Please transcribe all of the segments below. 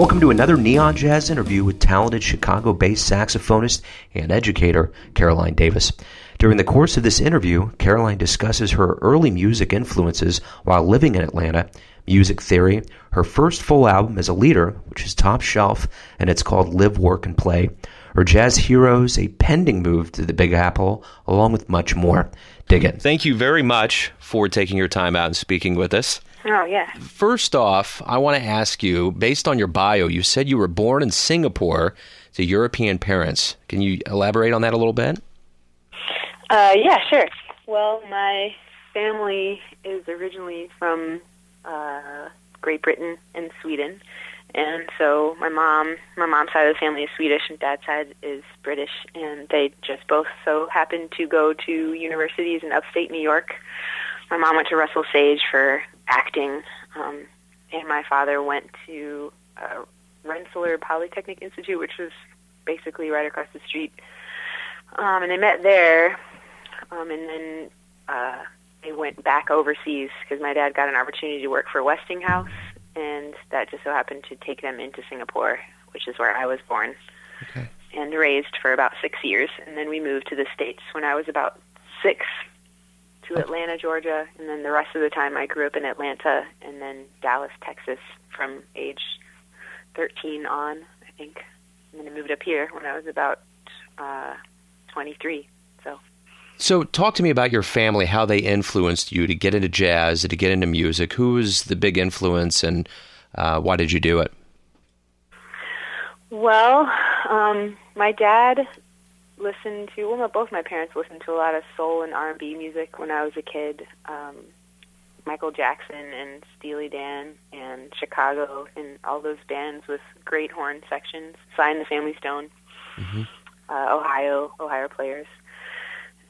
Welcome to another Neon Jazz interview with talented Chicago based saxophonist and educator Caroline Davis. During the course of this interview, Caroline discusses her early music influences while living in Atlanta, music theory, her first full album as a leader, which is top shelf, and it's called Live, Work, and Play, her jazz heroes, a pending move to the Big Apple, along with much more. Dig it. Thank you very much for taking your time out and speaking with us. Oh, yeah. First off, I want to ask you based on your bio, you said you were born in Singapore to European parents. Can you elaborate on that a little bit? Uh, yeah, sure. Well, my family is originally from uh, Great Britain and Sweden. And so my mom, my mom's side of the family is Swedish, and dad's side is British, and they just both so happened to go to universities in upstate New York. My mom went to Russell Sage for acting, um, and my father went to uh, Rensselaer Polytechnic Institute, which was basically right across the street. Um, and they met there, um, and then uh, they went back overseas because my dad got an opportunity to work for Westinghouse, and that just so happened to take them into Singapore, which is where I was born Okay. and raised for about six years. And then we moved to the States when I was about six to Atlanta, Georgia. And then the rest of the time I grew up in Atlanta and then Dallas, Texas from age 13 on, I think. And then I moved up here when I was about uh, 23. So. So, talk to me about your family, how they influenced you to get into jazz, to get into music. Who was the big influence, and uh, why did you do it? Well, um, my dad listened to well, no, both my parents listened to a lot of soul and R and B music when I was a kid. Um, Michael Jackson and Steely Dan and Chicago and all those bands with great horn sections. Sly and the Family Stone, Mhm. uh, Ohio, Ohio players.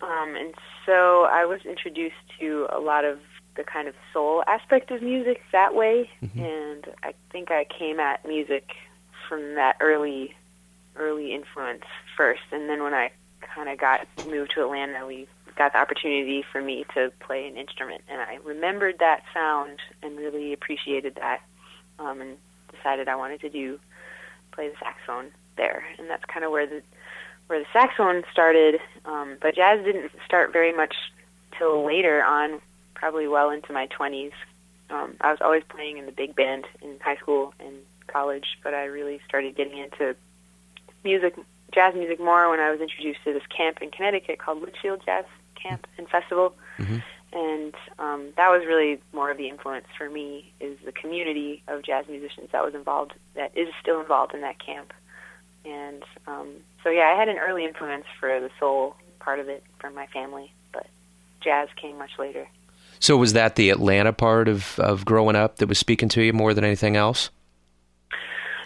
Um, and so I was introduced to a lot of the kind of soul aspect of music that way, Mhm. and I think I came at music from that early, early influence first, and then when I kind of got moved to Atlanta, we got the opportunity for me to play an instrument, and I remembered that sound and really appreciated that, um, and decided I wanted to do play the saxophone there, and that's kind of where the where the saxophone started. Um, but jazz didn't start very much till later on, probably well into my twenties. Um, I was always playing in the big band in high school and college, but I really started getting into music, jazz music more when I was introduced to this camp in Connecticut called Litchfield Jazz Camp and Festival. Mhm. And um, that was really more of the influence for me is the community of jazz musicians that was involved, that is still involved in that camp. And um, so, yeah, I had an early influence for the soul part of it from my family, but jazz came much later. So, was that the Atlanta part of, of growing up that was speaking to you more than anything else?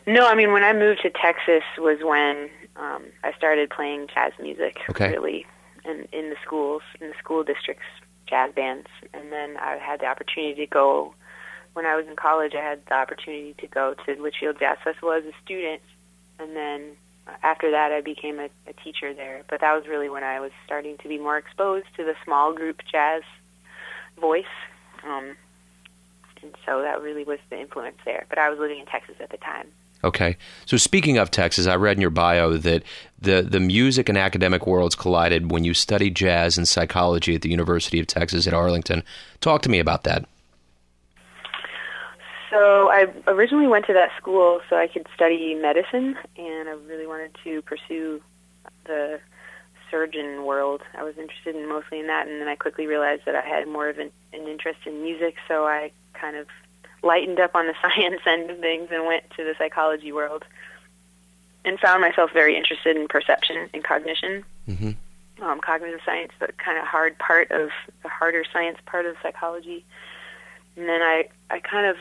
No, I mean when I moved to Texas was when um, I started playing jazz music Okay. really, and in the schools, in the school districts, jazz bands, and then I had the opportunity to go. When I was in college, I had the opportunity to go to Litchfield Jazz Festival as a student, and then after that, I became a, a teacher there. But that was really when I was starting to be more exposed to the small group jazz voice. Um, and so that really was the influence there. But I was living in Texas at the time. Okay. So, speaking of Texas, I read in your bio that the, the music and academic worlds collided when you studied jazz and psychology at the University of Texas at Arlington. Talk to me about that. So I originally went to that school so I could study medicine, and I really wanted to pursue the surgeon world. I was interested in mostly in that, and then I quickly realized that I had more of an, an interest in music, so I kind of lightened up on the science end of things and went to the psychology world, and found myself very interested in perception and cognition. hmm Um, cognitive science, the kind of hard part of the harder science part of psychology. And then I, I kind of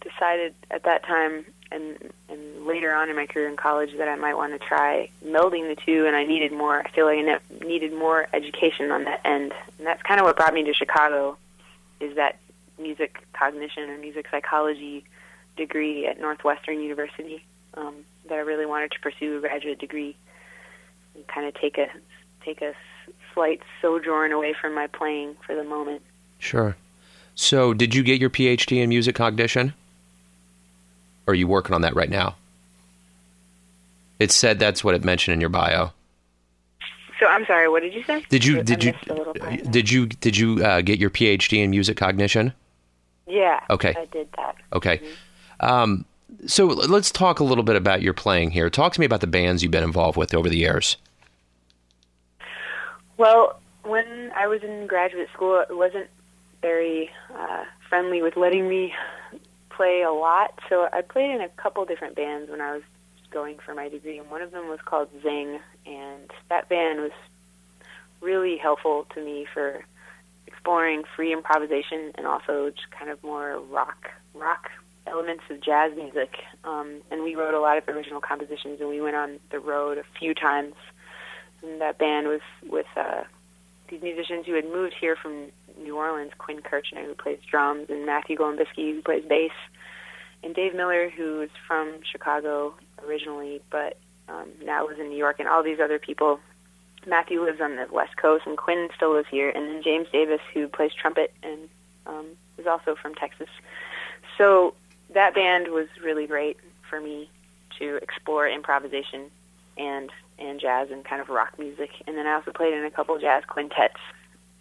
decided at that time and and later on in my career in college that I might want to try melding the two, and I needed more. I feel like I ne- needed more education on that end, and that's kind of what brought me to Chicago, is that music cognition or music psychology degree at Northwestern University um, that I really wanted to pursue a graduate degree and kind of take a take a slight sojourn away from my playing for the moment. Sure. So, did you get your PhD in music cognition? Or are you working on that right now? It said that's what it mentioned in your bio. So I'm sorry. What did you say? Did you did you missed a little part there. did you did you uh, get your PhD in music cognition? Yeah. Okay. I did that. Okay. Um, so let's talk a little bit about your playing here. Talk to me about the bands you've been involved with over the years. Well, when I was in graduate school, it wasn't very uh, friendly with letting me play a lot. So I played in a couple different bands when I was going for my degree, and one of them was called Zing, and that band was really helpful to me for exploring free improvisation and also just kind of more rock rock elements of jazz music. Um, and we wrote a lot of original compositions, and we went on the road a few times. And that band was with uh, these musicians who had moved here from New Orleans, Quinn Kirchner, who plays drums, and Matthew Golombisky, who plays bass, and Dave Miller, who's from Chicago originally, but um, now lives in New York, and all these other people. Matthew lives on the West Coast, and Quinn still lives here, and then James Davis, who plays trumpet and um, is also from Texas. So that band was really great for me to explore improvisation and and jazz and kind of rock music. And then I also played in a couple jazz quintets.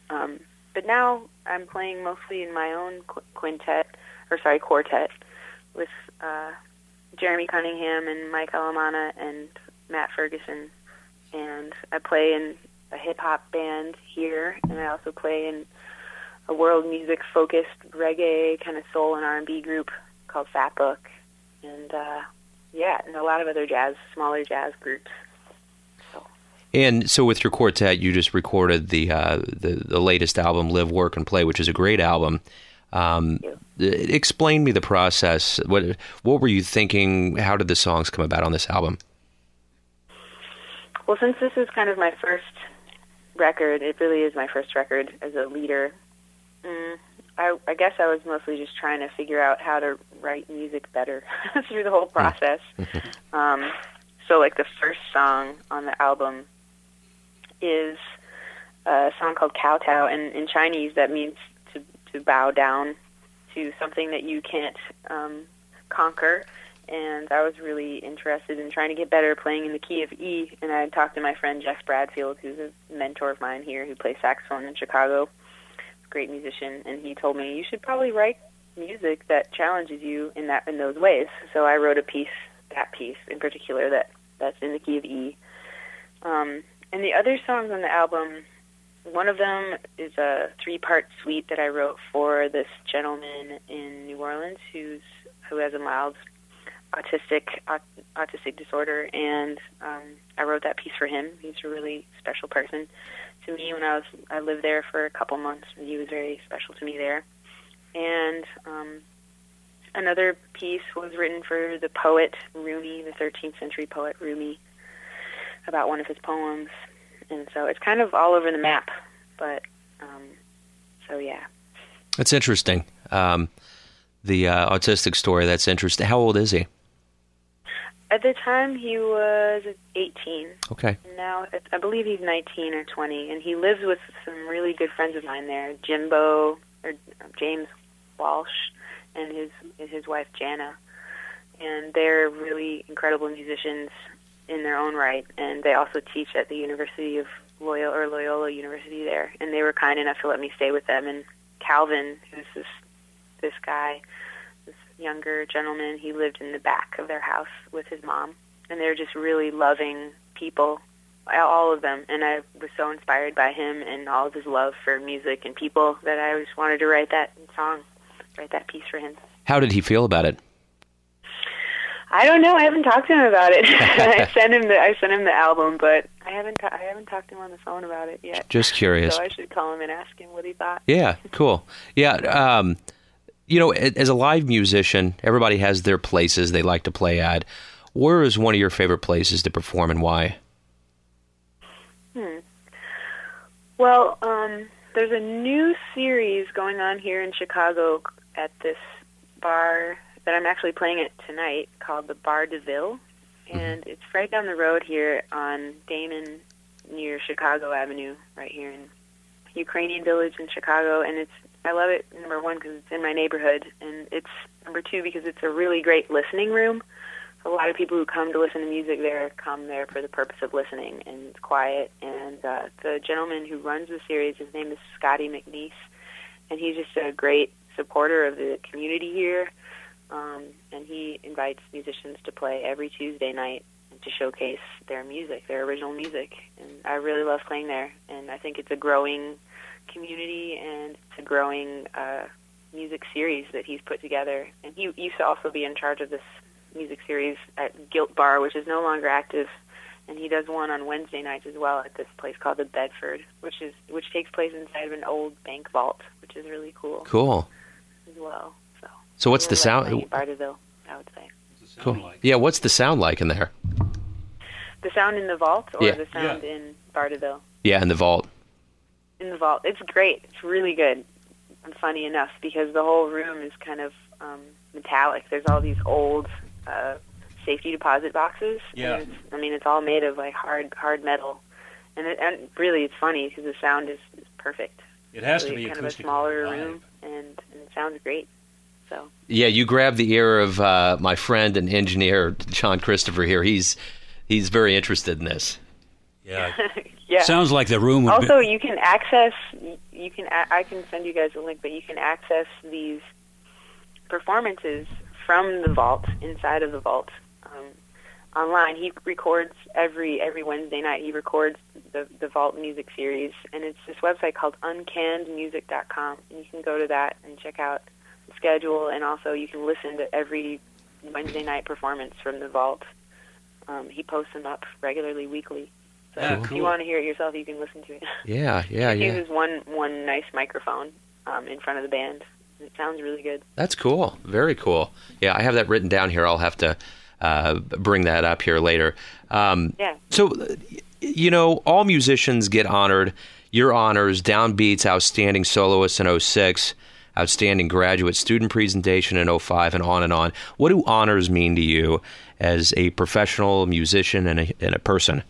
Um, but now I'm playing mostly in my own qu- quintet, or sorry, quartet, with uh, Jeremy Cunningham and Mike Allemana and Matt Ferguson. And I play in a hip hop band here, and I also play in a world music focused reggae kind of soul and R&B group called Fat Book, and uh, yeah, and a lot of other jazz, smaller jazz groups. And so, with your quartet, you just recorded the uh, the, the latest album, "Live, Work, and Play," which is a great album. Um, explain me the process. What what were you thinking? How did the songs come about on this album? Well, since this is kind of my first record, it really is my first record as a leader. Mm, I, I guess I was mostly just trying to figure out how to write music better through the whole process. um, so, like the first song on the album is a song called Kowtow, and in Chinese that means to to bow down to something that you can't um, conquer. And I was really interested in trying to get better playing in the key of E. And I talked to my friend Geof Bradfield, who's a mentor of mine here, who plays saxophone in Chicago, great musician, and he told me you should probably write music that challenges you in that in those ways. So I wrote a piece, that piece in particular, that that's in the key of E. Um, and the other songs on the album, one of them is a three-part suite that I wrote for this gentleman in New Orleans who's who has a mild autistic aut- autistic disorder, and um, I wrote that piece for him. He's a really special person to me. When I was I lived there for a couple months, and he was very special to me there. And um, another piece was written for the poet Rumi, the 13th century poet Rumi, about one of his poems. And so it's kind of all over the map, but um, so yeah. That's interesting. Um, the uh, autistic story. That's interesting. How old is he? At the time, he was 18. Okay. Now, I believe he's 19 or 20, and he lives with some really good friends of mine there, Jimbo or uh, James Walsh, and his his wife Jana, and they're really incredible musicians in their own right, and they also teach at the University of Loyola or Loyola University there, and they were kind enough to let me stay with them. And Calvin, who's this this guy, younger gentleman, he lived in the back of their house with his mom, and they're just really loving people, all of them. And I was so inspired by him and all of his love for music and people that I just wanted to write that song, write that piece for him. How did he feel about it? I don't know. I haven't talked to him about it. I sent him the I sent him the album, but I haven't ta- I haven't talked to him on the phone about it yet. Just curious. So I should call him and ask him what he thought. Yeah, cool. Yeah, um, you know, as a live musician, everybody has their places they like to play at. Where is one of your favorite places to perform, and why? Hmm. Well, um, there's a new series going on here in Chicago at this bar that I'm actually playing at tonight called the Bar DeVille, and it's right down the road here on Damen near Chicago Avenue, right here in Ukrainian village in Chicago, and it's I love it number one because it's in my neighborhood, and it's number two because it's a really great listening room. A lot of people who come to listen to music there come there for the purpose of listening, and it's quiet. And uh, the gentleman who runs the series, his name is Scotty McNiece, and he's just a great supporter of the community here. Um, and he invites musicians to play every Tuesday night to showcase their music, their original music. And I really love playing there. And I think it's a growing community and it's a growing uh, music series that he's put together. And he used to also be in charge of this music series at Gilt Bar, which is no longer active. And he does one on Wednesday nights as well at this place called the Bedford, which is which takes place inside of an old bank vault, which is really cool. Cool. As well. So. So what's the really sound? like I would say. Cool. Yeah, what's the sound like in there? The sound in the vault or Yeah. the sound in Bar DeVille? Yeah, in the vault. In the vault. It's great. It's really good. And funny enough, because the whole room is kind of um, metallic. There's all these old uh, safety deposit boxes. Yeah. And I mean, it's all made of like hard hard metal, and it, and really, it's funny because the sound is, is perfect. It has to Really be kind of a smaller live. room, and, and it sounds great. So Yeah, you grabbed the ear of uh, my friend and engineer John Christopher here. He's he's very interested in this. Yeah. yeah. Sounds like the room would also, be. you can access. You can. I can send you guys a link, but you can access these performances from the vault inside of the vault um, online. He records every every Wednesday night. He records the the vault music series, and it's this website called uncannedmusic.com, and you can go to that and check out the schedule, and also you can listen to every Wednesday night performance from the vault. Um, he posts them up regularly, weekly. So Yeah, if you want to hear it yourself, you can listen to it. Yeah, yeah, he yeah. uses one one nice microphone um, in front of the band. It sounds really good. That's cool. Very cool. Yeah, I have that written down here. I'll have to uh, bring that up here later. Um, Yeah. So, you know, all musicians get honored. Your honors, DownBeat's, Outstanding Soloist in 06, Outstanding Graduate Student Presentation in 05, and on and on. What do honors mean to you as a professional musician and a, and a person?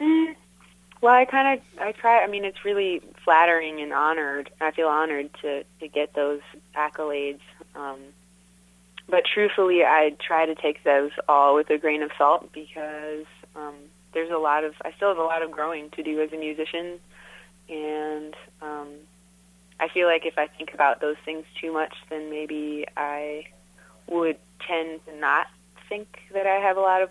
Mm, well, I kind of I try. I mean, it's really flattering and honored. I feel honored to to get those accolades. Um, but truthfully, I try to take those all with a grain of salt because um, there's a lot of I still have a lot of growing to do as a musician, and um, I feel like if I think about those things too much, then maybe I would tend to not think that I have a lot of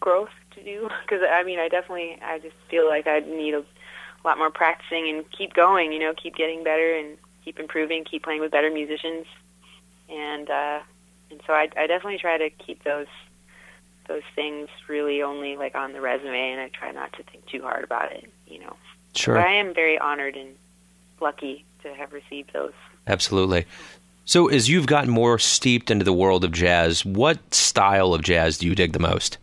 growth to do because I mean I definitely I just feel like I need a lot more practicing and keep going you know keep getting better and keep improving keep playing with better musicians and uh and so I I definitely try to keep those those things really only like on the resume and I try not to think too hard about it you know Sure. but I am very honored and lucky to have received those Absolutely. So, as you've gotten more steeped into the world of jazz, what style of jazz do you dig the most?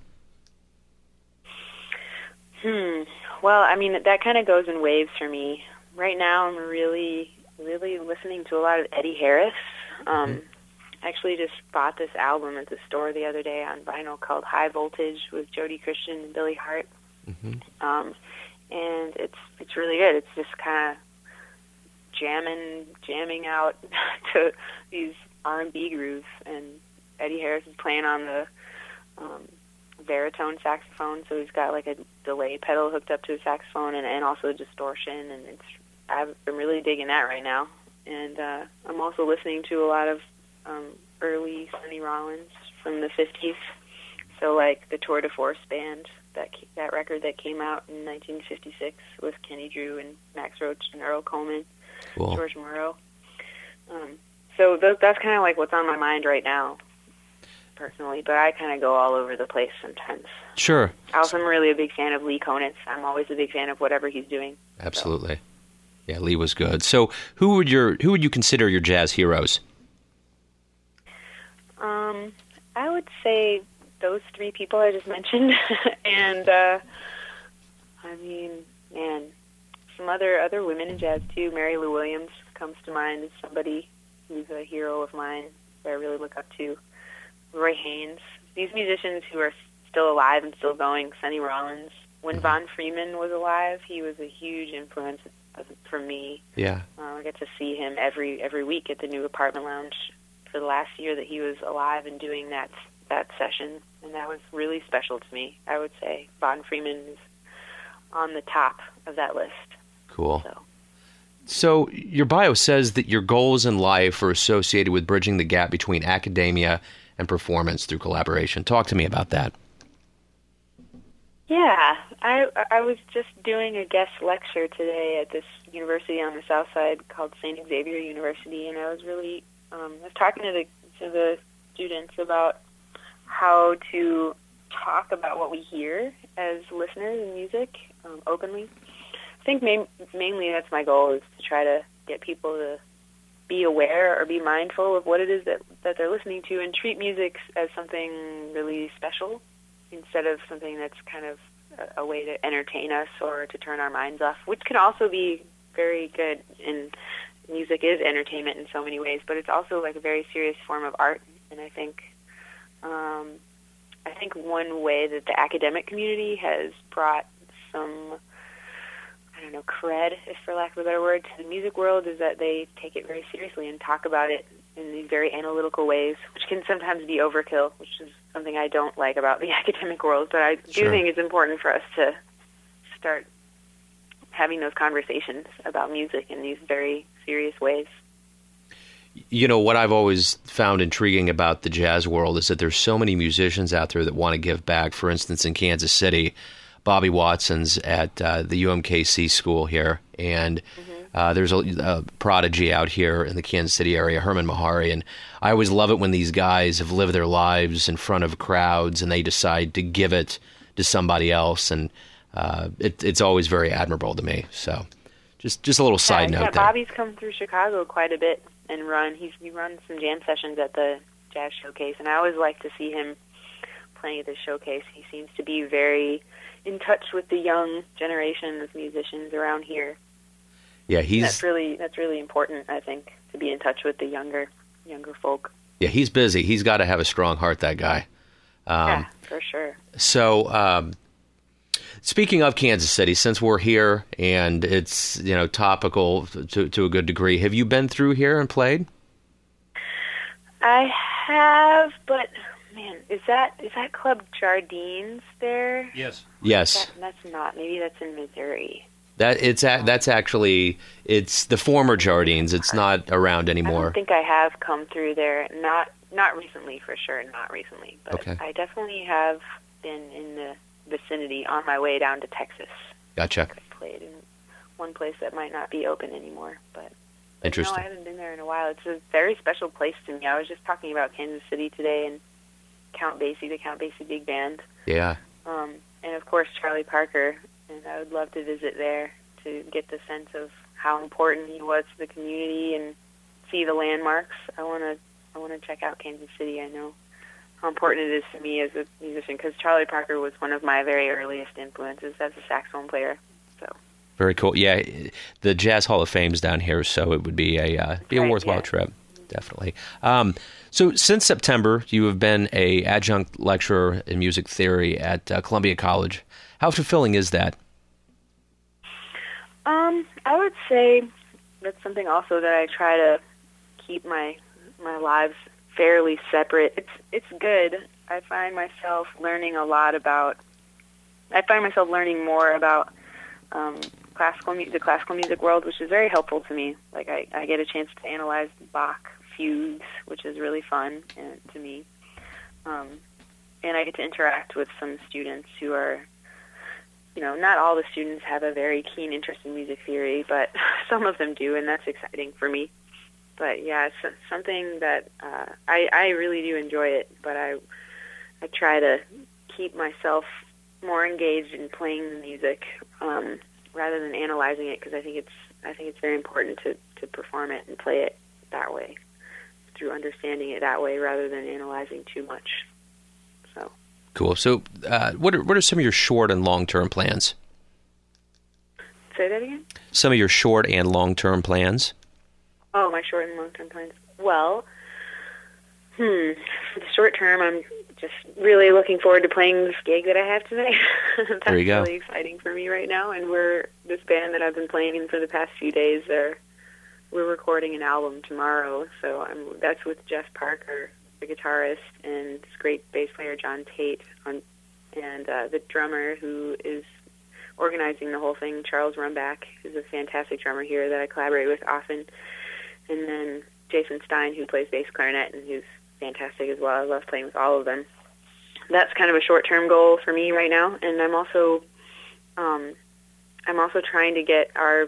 Hmm. Well, I mean, that kind of goes in waves for me. Right now, I'm really, really listening to a lot of Eddie Harris. Um, I actually just bought this album at the store the other day on vinyl called High Voltage with Jodie Christian and Billy Hart. Mhm. Um, and it's it's really good. It's just kind of jamming, jamming out to these R&B grooves, and Eddie Harris is playing on the um, baritone saxophone, so he's got like a delay pedal hooked up to the saxophone and, and also distortion, and it's I've, I'm really digging that right now. And uh, I'm also listening to a lot of um, early Sonny Rollins from the 50s, so like the Tour de Force band, that that record that came out in 1956 with Kenny Drew and Max Roach and Earl Coleman, Cool. George Morrow. Um, so th- that's kind of like what's on my mind right now, personally. But I kind of go all over the place sometimes. Sure. Also, I'm really a big fan of Lee Konitz. I'm always a big fan of whatever he's doing. Absolutely. Yeah, Lee was good. So, who would your who would you consider your jazz heroes? Um, I would say those three people I just mentioned, and uh, I mean, man, some other other women in jazz too. Mary Lou Williams comes to mind as somebody who's a hero of mine that I really look up to. Roy Haynes, these musicians who are still alive and still going. Sonny Rollins, when Von Freeman was alive, he was a huge influence for me. Yeah. Uh, I get to see him every every week at the new apartment lounge for the last year that he was alive and doing that that session, and that was really special to me. I would say Von Freeman is on the top of that list. Cool. So. So, your bio says that your goals in life are associated with bridging the gap between academia and performance through collaboration. Talk to me about that. Yeah, I I was just doing a guest lecture today at this university on the south side called St. Xavier University, and I was really um, I was talking to the to the students about how to talk about what we hear as listeners in music um, openly. I think main, mainly that's my goal is to try to get people to be aware or be mindful of what it is that that they're listening to and treat music as something really special instead of something that's kind of a, a way to entertain us or to turn our minds off, which can also be very good. And music is entertainment in so many ways, but it's also like a very serious form of art. And I think, um, I think one way that the academic community has brought some I don't know, cred, if for lack of a better word, to the music world is that they take it very seriously and talk about it in these very analytical ways, which can sometimes be overkill, which is something I don't like about the academic world. But I do Sure. think it's important for us to start having those conversations about music in these very serious ways. You know, what I've always found intriguing about the jazz world is that there's so many musicians out there that want to give back. For instance, in Kansas City, Bobby Watson's at uh, the UMKC school here, and uh, there's a, a prodigy out here in the Kansas City area, Hermon Mehari, and I always love it when these guys have lived their lives in front of crowds and they decide to give it to somebody else, and uh, it, it's always very admirable to me. So, just just a little side yeah, note yeah, there. Bobby's come through Chicago quite a bit and run. He's he runs some jam sessions at the Jazz Showcase, and I always like to see him playing at the showcase. He seems to be very in touch with the young generation of musicians around here. yeah, he's that's really that's really important, I think, to be in touch with the younger younger folk. yeah he's busy. He's got to have a strong heart. That guy. Um, yeah, for sure. So, um, speaking of Kansas City, since we're here and it's you know topical to to a good degree, have you been through here and played? I have, but man, is that is that Club Jardines there? Yes. Yes, That, that's not. Maybe that's in Missouri. that it's a, that's actually it's the former Jardines. It's not around anymore. I don't think I have come through there. Not not recently, for sure. Not recently, but Okay. I definitely have been in the vicinity on my way down to Texas. Gotcha. I played in one place that might not be open anymore, but but Interesting. No, I haven't been there in a while. It's a very special place to me. I was just talking about Kansas City today and Count Basie, the Count Basie Big Band, Yeah. um, and of course Charlie Parker. And I would love to visit there to get the sense of how important he was to the community and see the landmarks. I want to I want to check out Kansas City. I know how important it is to me as a musician because Charlie Parker was one of my very earliest influences as a saxophone player. So Very cool. Yeah, the Jazz Hall of Fame's down here, so it would be a uh, be a Right, worthwhile yeah. trip. Definitely. Um, so since September, you have been a adjunct lecturer in music theory at uh, Columbia College. How fulfilling is that? Um, I would say that's something also that I try to keep my my lives fairly separate. It's it's good. I find myself learning a lot about. I find myself learning more about um, classical mu- the classical music world, which is very helpful to me. Like I, I get a chance to analyze Bach fugues, which is really fun uh, to me. Um, and I get to interact with some students who are you know, not all the students have a very keen interest in music theory, but some of them do, and that's exciting for me. But yeah, it's something that uh, I I really do enjoy it, but I I try to keep myself more engaged in playing the music um, rather than analyzing it because I think it's I think it's very important to to perform it and play it that way through understanding it that way rather than analyzing too much. So. Cool. So, uh, what are what are some of your short and long term plans? Say that again? Some of your short and long term plans. Oh, my short and long term plans. Well, hmm, for the short term, I'm just really looking forward to playing this gig that I have tonight. That's There you go. really exciting for me right now. And we're this band that I've been playing in for the past few days. Are we're recording an album tomorrow, so I'm that's with Jeff Parker, the guitarist, and this great bass player John Tate, on, and uh, the drummer who is organizing the whole thing, Charles Rumback, who's a fantastic drummer here that I collaborate with often, and then Jason Stein, who plays bass clarinet and who's fantastic as well. I love playing with all of them. That's kind of a short-term goal for me right now, and I'm also um, I'm also trying to get our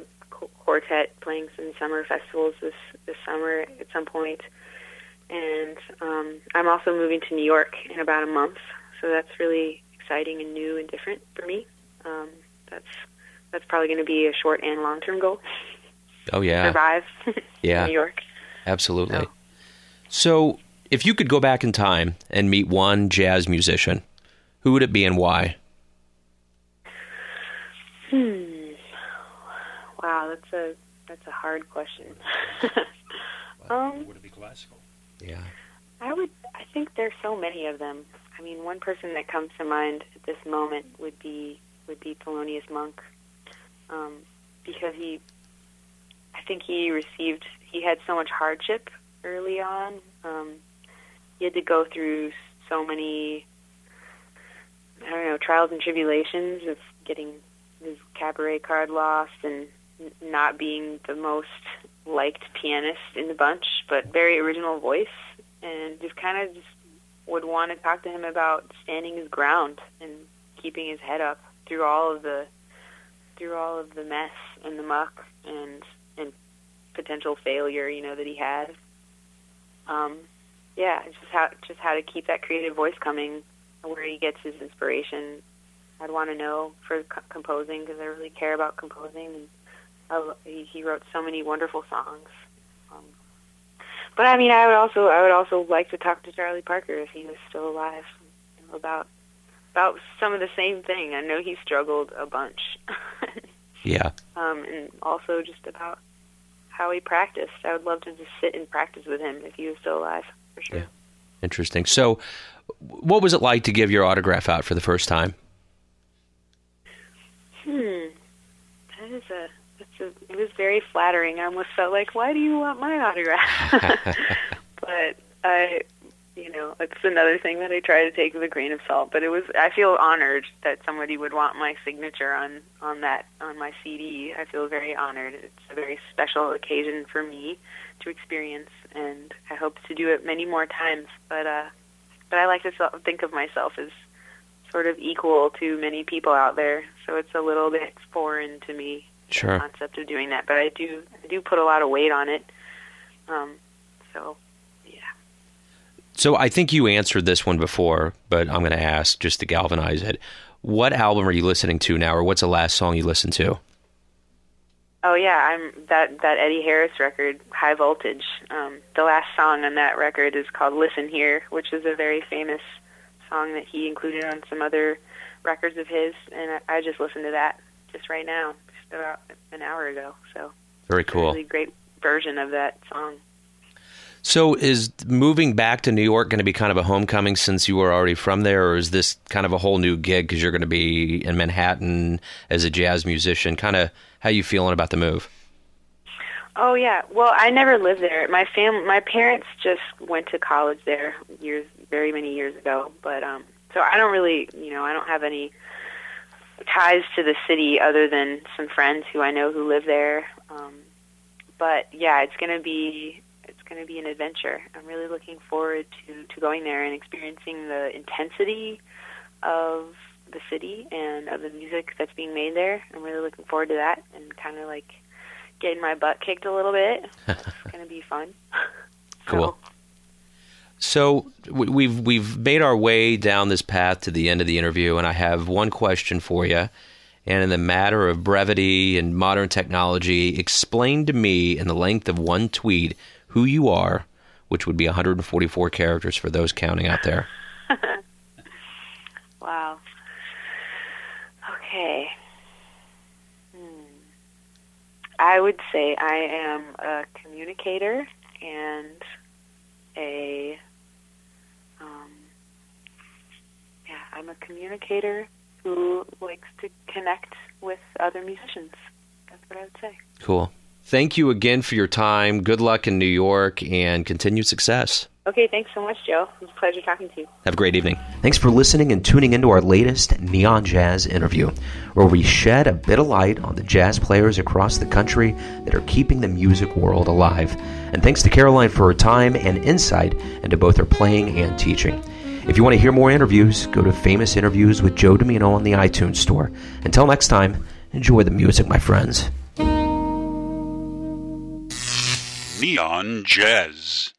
quartet playing some summer festivals this this summer at some point, and um, I'm also moving to New York in about a month, so that's really exciting and new and different for me. Um, that's that's probably going to be a short and long-term goal. Oh yeah, Survive yeah, New York. absolutely. Oh. So, if you could go back in time and meet one jazz musician, who would it be and why? Hmm. Wow, that's a that's a hard question. um, Would it be classical? Yeah, I would. I think there's so many of them. I mean, one person that comes to mind at this moment would be would be Thelonious Monk, um, because he, I think he received he had so much hardship early on. Um, he had to go through so many, I don't know, trials and tribulations of getting his cabaret card lost and not being the most liked pianist in the bunch, but very original voice, and just kind of just would want to talk to him about standing his ground and keeping his head up through all of the through all of the mess and the muck and and potential failure, you know, that he had. Um, yeah, just how just how to keep that creative voice coming, where he gets his inspiration. I'd want to know for co- composing because I really care about composing, and I, he, he wrote so many wonderful songs. Um, but I mean, I would also I would also like to talk to Charlie Parker if he was still alive you know, about about some of the same thing. I know he struggled a bunch, yeah, um, and also just about how he practiced. I would love to just sit and practice with him if he was still alive, for sure. Yeah. interesting. So, what was it like to give your autograph out for the first time? Hmm. That is It was very flattering. I almost felt like, why do you want my autograph? but I, you know, it's another thing that I try to take with a grain of salt. But it was. I feel honored that somebody would want my signature on on that on my CD. I feel very honored. It's a very special occasion for me to experience, and I hope to do it many more times. But uh, but I like to think of myself as sort of equal to many people out there. So it's a little bit foreign to me Sure. concept of doing that, but I do I do put a lot of weight on it. Um, so yeah. So I think you answered this one before, but I'm going to ask just to galvanize it. What album are you listening to now, or what's the last song you listened to? Oh yeah, I'm that that Eddie Harris record, High Voltage. Um, the last song on that record is called "Listen Here," which is a very famous song that he included on some other records of his, and I, I just listened to that just right now, about an hour ago. So Very cool. really great version of that song. So is moving back to New York going to be kind of a homecoming since you were already from there, or is this kind of a whole new gig because you're going to be in Manhattan as a jazz musician? Kind of how you feeling about the move? Oh yeah. Well, I never lived there. My fam, my parents just went to college there years, very many years ago. But um, so I don't really, you know, I don't have any ties to the city other than some friends who I know who live there. Um, but yeah, it's gonna be it's gonna be an adventure. I'm really looking forward to to going there and experiencing the intensity of the city and of the music that's being made there. I'm really looking forward to that and kind of like getting my butt kicked a little bit. It's going to be fun. Cool. So we- we've we've made our way down this path to the end of the interview, and I have one question for you. And in the matter of brevity and modern technology, explain to me in the length of one tweet who you are, which would be 144 characters for those counting out there. Wow. Okay. Hmm. I would say I am a communicator and a um, I'm a communicator who likes to connect with other musicians. That's what I would say. Cool. Thank you again for your time. Good luck in New York and continued success. Okay, thanks so much, Joe. It was a pleasure talking to you. Have a great evening. Thanks for listening and tuning into our latest Neon Jazz interview, where we shed a bit of light on the jazz players across the country that are keeping the music world alive. And thanks to Caroline for her time and insight into both her playing and teaching. If you want to hear more interviews, go to Famous Interviews with Joe Dimino on the iTunes Store. Until next time, enjoy the music, my friends. Neon Jazz.